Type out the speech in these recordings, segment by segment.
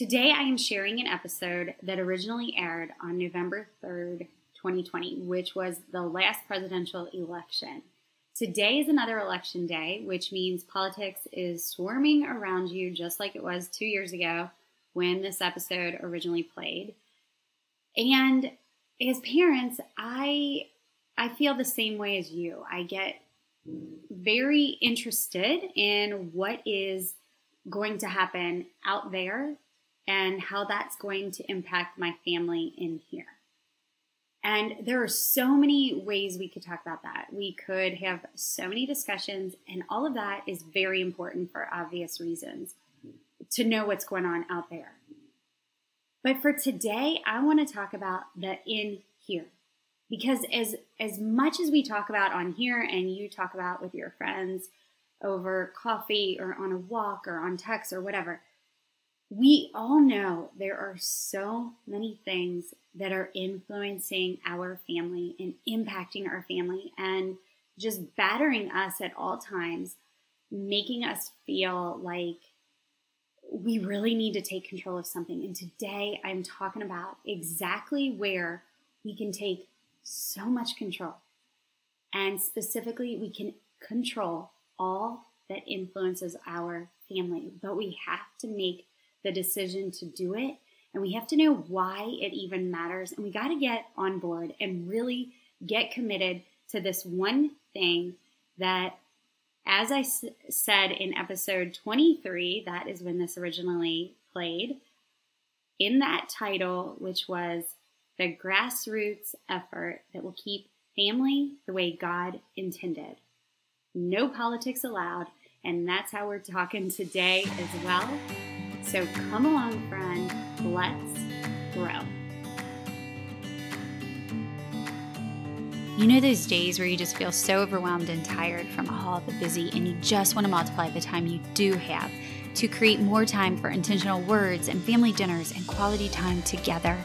Today, I am sharing an episode that originally aired on November 3rd, 2020, which was the last presidential election. Today is another election day, which means politics is swarming around you just like it was two years ago when this episode originally played. And as parents, I I feel the same way as you. I get very interested in what is going to happen out there and how that's going to impact my family in here. And there are so many ways we could talk about that. We could have so many discussions, and all of that is very important for obvious reasons to know what's going on out there. But for today, I want to talk about the in here. Because as as much as we talk about on here and you talk about with your friends over coffee or on a walk or on text or whatever, we all know there are so many things that are influencing our family and impacting our family and just battering us at all times, making us feel like we really need to take control of something. And today I'm talking about exactly where we can take so much control. And specifically, we can control all that influences our family, but we have to make the decision to do it. And we have to know why it even matters. And we got to get on board and really get committed to this one thing that, as I s- said in episode 23, that is when this originally played, in that title, which was the grassroots effort that will keep family the way God intended. No politics allowed. And that's how we're talking today as well. So come along, friend. Let's grow. You know those days where you just feel so overwhelmed and tired from all the busy, and you just want to multiply the time you do have to create more time for intentional words and family dinners and quality time together?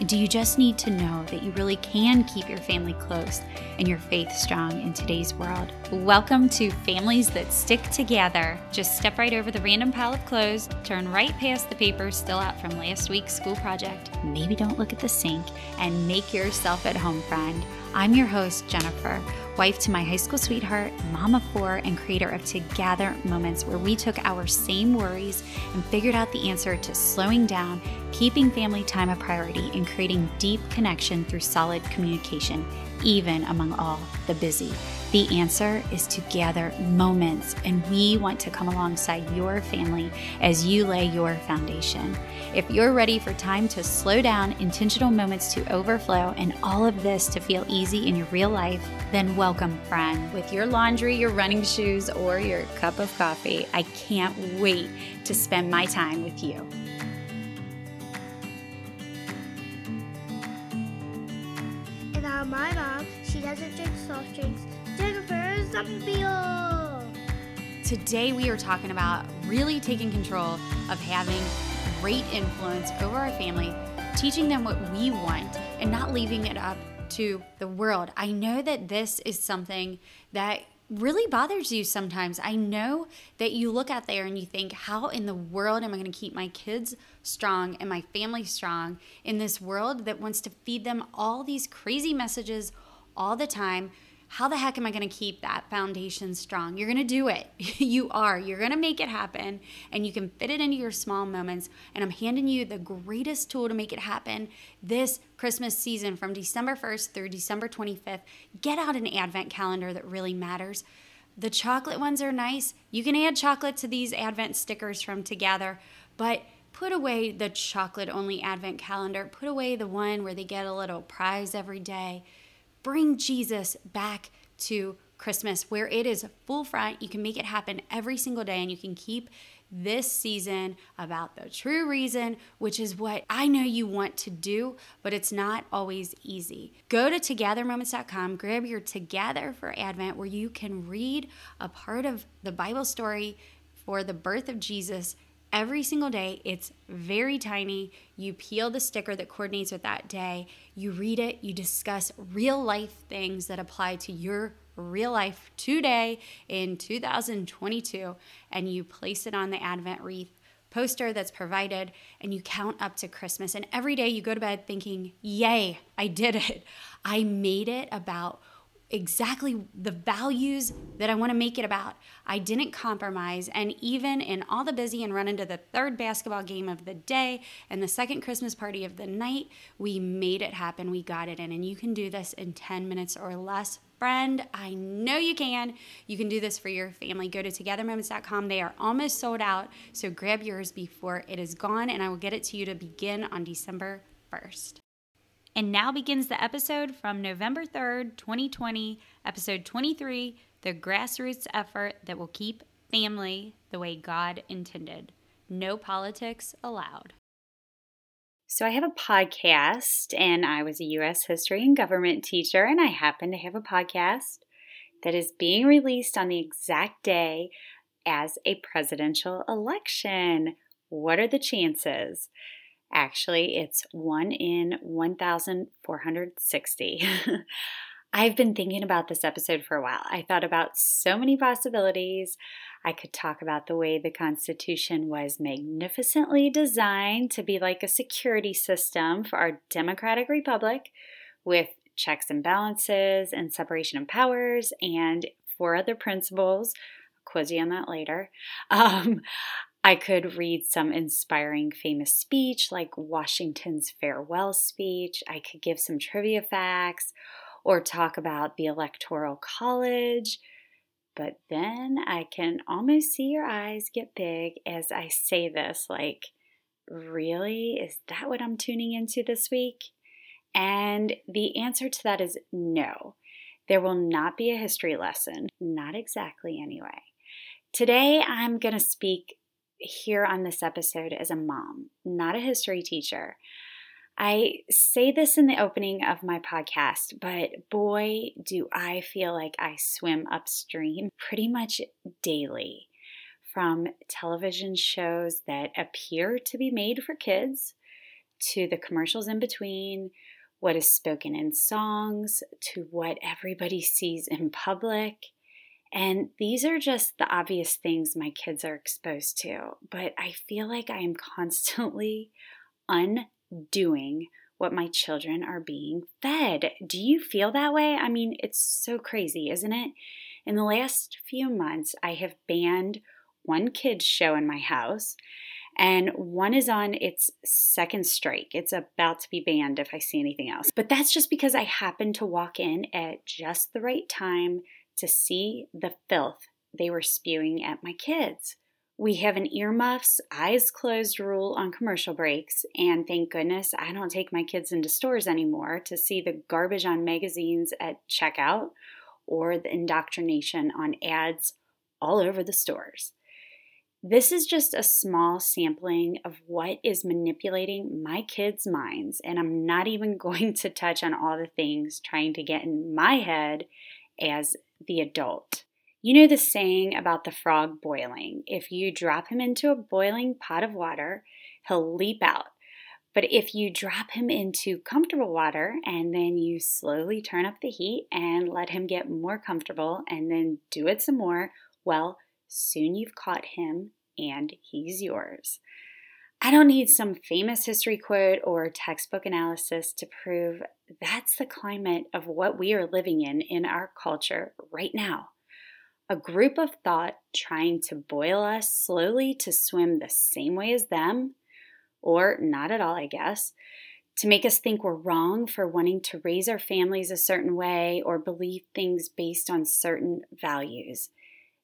Do you just need to know that you really can keep your family close and your faith strong in today's world? Welcome to Families That Stick Together. Just step right over the random pile of clothes, turn right past the papers still out from last week's school project, maybe don't look at the sink, and make yourself at home, friend. I'm your host, Jennifer, wife to my high school sweetheart, mom of four, and creator of Together Moments, where we took our same worries and figured out the answer to slowing down, keeping family time a priority, and creating deep connection through solid communication, even among all the busy. The answer is to gather moments, and we want to come alongside your family as you lay your foundation. If you're ready for time to slow down, intentional moments to overflow, and all of this to feel easy in your real life, then welcome, friend. With your laundry, your running shoes, or your cup of coffee, I can't wait to spend my time with you. And now my mom, she doesn't drink soft drinks. Jennifer. Today, we are talking about really taking control of having great influence over our family, teaching them what we want, and not leaving it up to the world. I know that this is something that really bothers you sometimes. I know that you look out there and you think, how in the world am I going to keep my kids strong and my family strong in this world that wants to feed them all these crazy messages all the time? How the heck am I going to keep that foundation strong? You're going to do it. you are. You're going to make it happen and you can fit it into your small moments. And I'm handing you the greatest tool to make it happen this Christmas season from December 1st through December 25th. Get out an advent calendar that really matters. The chocolate ones are nice. You can add chocolate to these advent stickers from Together, but put away the chocolate only advent calendar. Put away the one where they get a little prize every day bring Jesus back to Christmas where it is full front. You can make it happen every single day and you can keep this season about the true reason, which is what I know you want to do, but it's not always easy. Go to togethermoments.com, grab your Together for Advent where you can read a part of the Bible story for the birth of Jesus every single day. It's very tiny. You peel the sticker that coordinates with that day, you read it, you discuss real life things that apply to your real life today in 2022, and you place it on the Advent wreath poster that's provided, and you count up to Christmas. And every day you go to bed thinking, Yay, I did it. I made it about exactly the values that I want to make it about. I didn't compromise. And even in all the busy and run into the third basketball game of the day and the second Christmas party of the night, we made it happen. We got it in. And you can do this in 10 minutes or less. Friend, I know you can. You can do this for your family. Go to togethermoments.com. They are almost sold out. So grab yours before it is gone, and I will get it to you to begin on December 1st. And now begins the episode from November 3rd, 2020, episode 23 The Grassroots Effort That Will Keep Family the Way God Intended. No politics allowed. So, I have a podcast, and I was a U.S. history and government teacher, and I happen to have a podcast that is being released on the exact day as a presidential election. What are the chances? Actually, it's one in 1,460. I've been thinking about this episode for a while. I thought about so many possibilities. I could talk about the way the Constitution was magnificently designed to be like a security system for our democratic republic with checks and balances and separation of powers and four other principles. I'll quiz you on that later. Um, I could read some inspiring famous speech like Washington's farewell speech. I could give some trivia facts or talk about the Electoral College. But then I can almost see your eyes get big as I say this like, really? Is that what I'm tuning into this week? And the answer to that is no. There will not be a history lesson. Not exactly, anyway. Today, I'm going to speak here on this episode as a mom, not a history teacher. I say this in the opening of my podcast, but boy, do I feel like I swim upstream pretty much daily from television shows that appear to be made for kids to the commercials in between, what is spoken in songs, to what everybody sees in public. And these are just the obvious things my kids are exposed to, but I feel like I am constantly undoing what my children are being fed. Do you feel that way? I mean, it's so crazy, isn't it? In the last few months, I have banned one kids show in my house, and one is on its second strike. It's about to be banned if I see anything else. But that's just because I happen to walk in at just the right time to see the filth they were spewing at my kids. We have an earmuffs, eyes closed rule on commercial breaks, and thank goodness I don't take my kids into stores anymore to see the garbage on magazines at checkout or the indoctrination on ads all over the stores. This is just a small sampling of what is manipulating my kids' minds, and I'm not even going to touch on all the things trying to get in my head as the adult. You know the saying about the frog boiling. If you drop him into a boiling pot of water, he'll leap out. But if you drop him into comfortable water and then you slowly turn up the heat and let him get more comfortable and then do it some more, well, soon you've caught him and he's yours. I don't need some famous history quote or textbook analysis to prove that's the climate of what we are living in in our culture right now. A group of thought trying to boil us slowly to swim the same way as them, or not at all, I guess, to make us think we're wrong for wanting to raise our families a certain way or believe things based on certain values.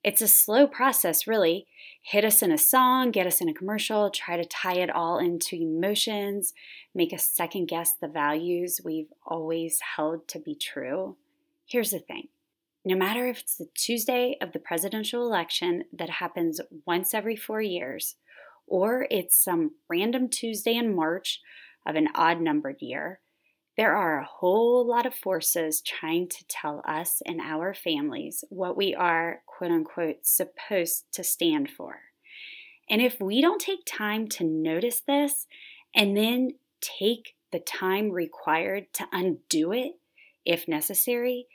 It's a slow process, really. Hit us in a song, get us in a commercial, try to tie it all into emotions, make us second guess the values we've always held to be true. Here's the thing no matter if it's the Tuesday of the presidential election that happens once every four years, or it's some random Tuesday in March of an odd numbered year, there are a whole lot of forces trying to tell us and our families what we are, quote unquote, supposed to stand for. And if we don't take time to notice this and then take the time required to undo it, if necessary,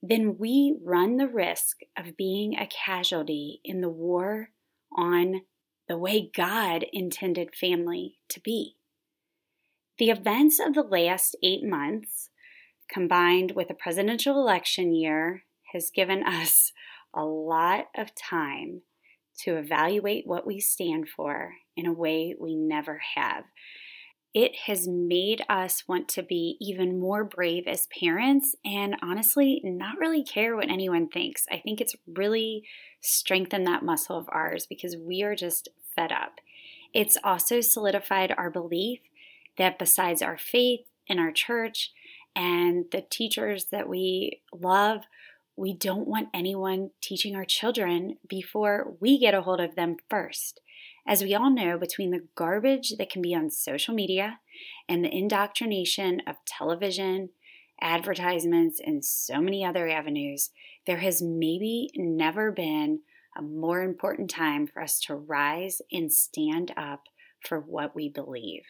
then we run the risk of being a casualty in the war on the way God intended family to be. The events of the last eight months, combined with a presidential election year, has given us a lot of time to evaluate what we stand for in a way we never have. It has made us want to be even more brave as parents and honestly not really care what anyone thinks. I think it's really strengthened that muscle of ours because we are just fed up. It's also solidified our belief that besides our faith in our church and the teachers that we love, we don't want anyone teaching our children before we get a hold of them first. As we all know, between the garbage that can be on social media and the indoctrination of television, advertisements, and so many other avenues, there has maybe never been a more important time for us to rise and stand up for what we believe.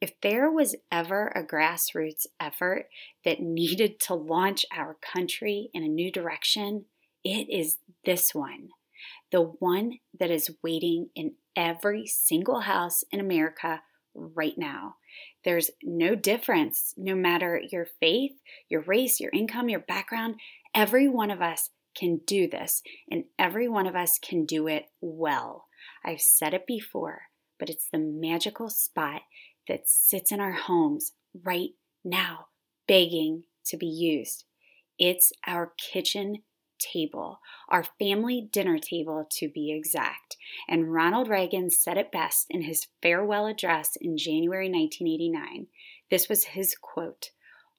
If there was ever a grassroots effort that needed to launch our country in a new direction, it is this one. The one that is waiting in every single house in America right now. There's no difference, no matter your faith, your race, your income, your background. Every one of us can do this, and every one of us can do it well. I've said it before, but it's the magical spot that sits in our homes right now, begging to be used. It's our kitchen table, our family dinner table to be exact. And Ronald Reagan said it best in his farewell address in January 1989. This was his quote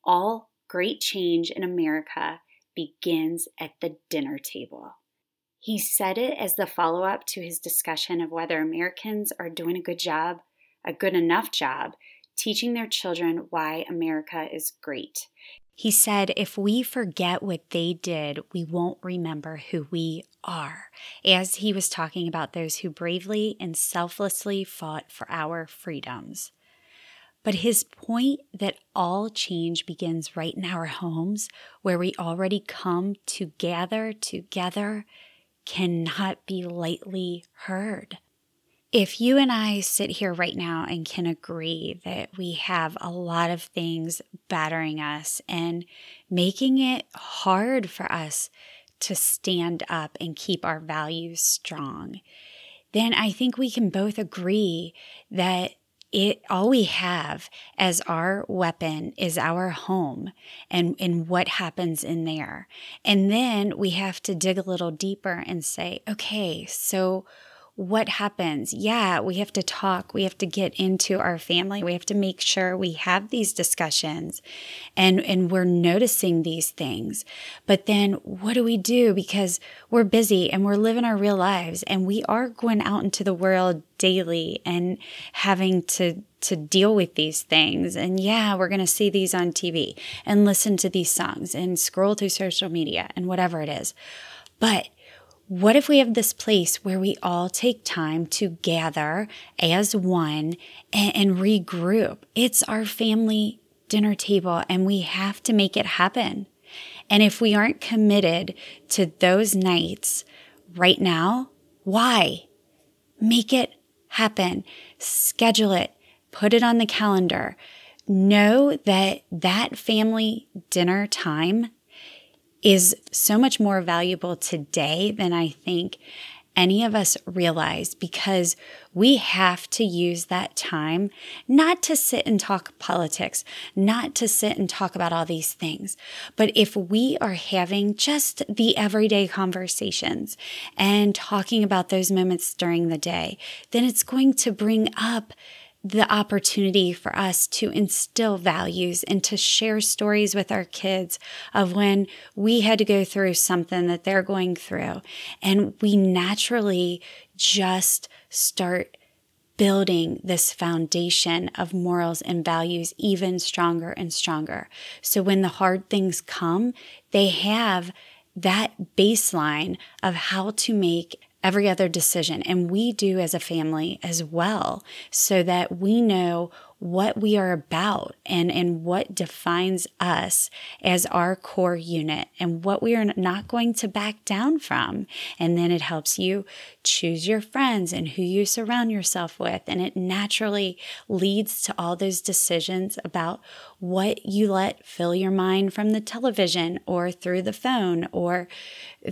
All great change in America begins at the dinner table. He said it as the follow up to his discussion of whether Americans are doing a good job a good enough job teaching their children why America is great. He said, if we forget what they did, we won't remember who we are. As he was talking about those who bravely and selflessly fought for our freedoms. But his point that all change begins right in our homes, where we already come to gather together, cannot be lightly heard. If you and I sit here right now and can agree that we have a lot of things battering us and making it hard for us to stand up and keep our values strong, then I think we can both agree that it all we have as our weapon is our home and, and what happens in there. And then we have to dig a little deeper and say, okay, so what happens? Yeah, we have to talk. We have to get into our family. We have to make sure we have these discussions and, and we're noticing these things. But then what do we do? Because we're busy and we're living our real lives and we are going out into the world daily and having to to deal with these things. And yeah, we're going to see these on TV and listen to these songs and scroll through social media and whatever it is. But what if we have this place where we all take time to gather as one and, and, regroup? It's our family dinner table and we have to make it happen. And if we aren't committed to those nights right now, why? Make it happen. Schedule it. Put it on the calendar. Know that that family dinner time is so much more valuable today than I think any of us realize because we have to use that time not to sit and talk politics, not to sit and talk about all these things. But if we are having just the everyday conversations and talking about those moments during the day, then it's going to bring up the opportunity for us to instill values and to share stories with our kids of when we had to go through something that they're going through. And we naturally just start building this foundation of morals and values even stronger and stronger. So when the hard things come, they have that baseline of how to make every other decision. And we do as a family as well, so that we know what we are about and, and what defines us as our core unit and what we are not going to back down from. And then it helps you choose your friends and who you surround yourself with. And it naturally leads to all those decisions about what you let fill your mind from the television or through the phone or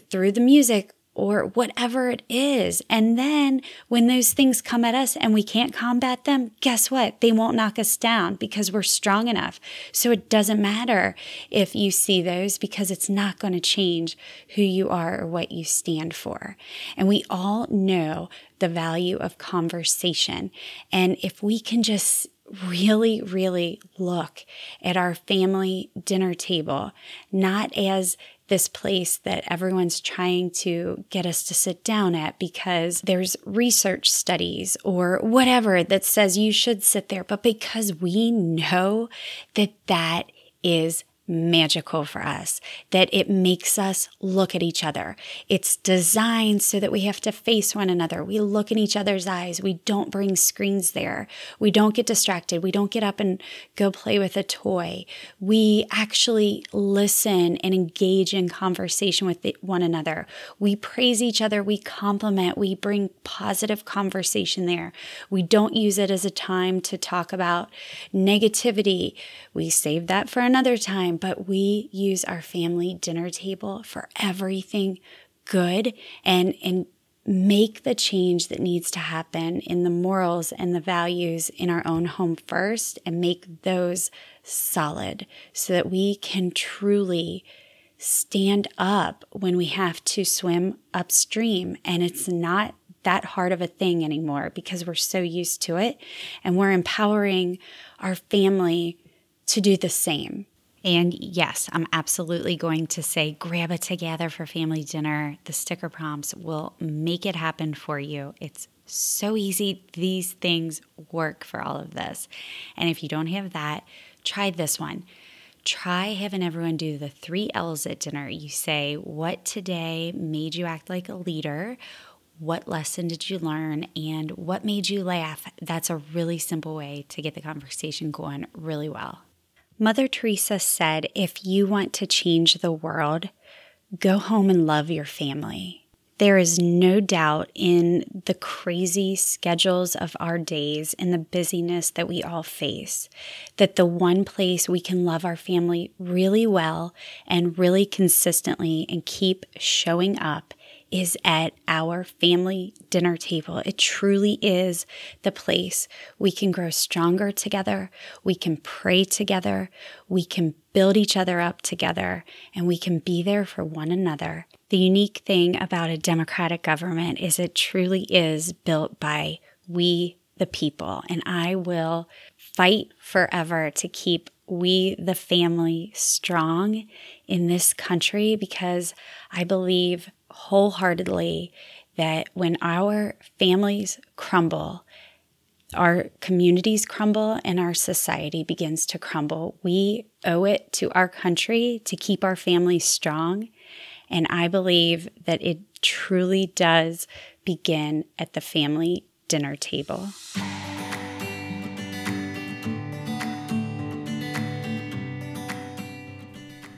through the music or whatever it is. And then when those things come at us and we can't combat them, guess what? They won't knock us down because we're strong enough. So it doesn't matter if you see those because it's not going to change who you are or what you stand for. And we all know the value of conversation. And if we can just really, really look at our family dinner table, not as this place that everyone's trying to get us to sit down at because there's research studies or whatever that says you should sit there, but because we know that that is magical for us, that it makes us look at each other. It's designed so that we have to face one another. We look in each other's eyes. We don't bring screens there. We don't get distracted. We don't get up and go play with a toy. We actually listen and engage in conversation with one another. We praise each other. We compliment. We bring positive conversation there. We don't use it as a time to talk about negativity. We save that for another time but we use our family dinner table for everything good and, and make the change that needs to happen in the morals and the values in our own home first and make those solid so that we can truly stand up when we have to swim upstream. And it's not that hard of a thing anymore because we're so used to it and we're empowering our family to do the same and yes, I'm absolutely going to say grab it together for family dinner. The sticker prompts will make it happen for you. It's so easy. These things work for all of this. And if you don't have that, try this one. Try having everyone do the three L's at dinner. You say, What today made you act like a leader? What lesson did you learn? And what made you laugh? That's a really simple way to get the conversation going really well. Mother Teresa said, if you want to change the world, go home and love your family. There is no doubt in the crazy schedules of our days and the busyness that we all face that the one place we can love our family really well and really consistently and keep showing up is at our family dinner table. It truly is the place we can grow stronger together, we can pray together, we can build each other up together, and we can be there for one another. The unique thing about a democratic government is it truly is built by we, the people, and I will fight forever to keep we, the family, strong in this country because I believe wholeheartedly that when our families crumble, our communities crumble and our society begins to crumble. We owe it to our country to keep our families strong. And I believe that it truly does begin at the family dinner table.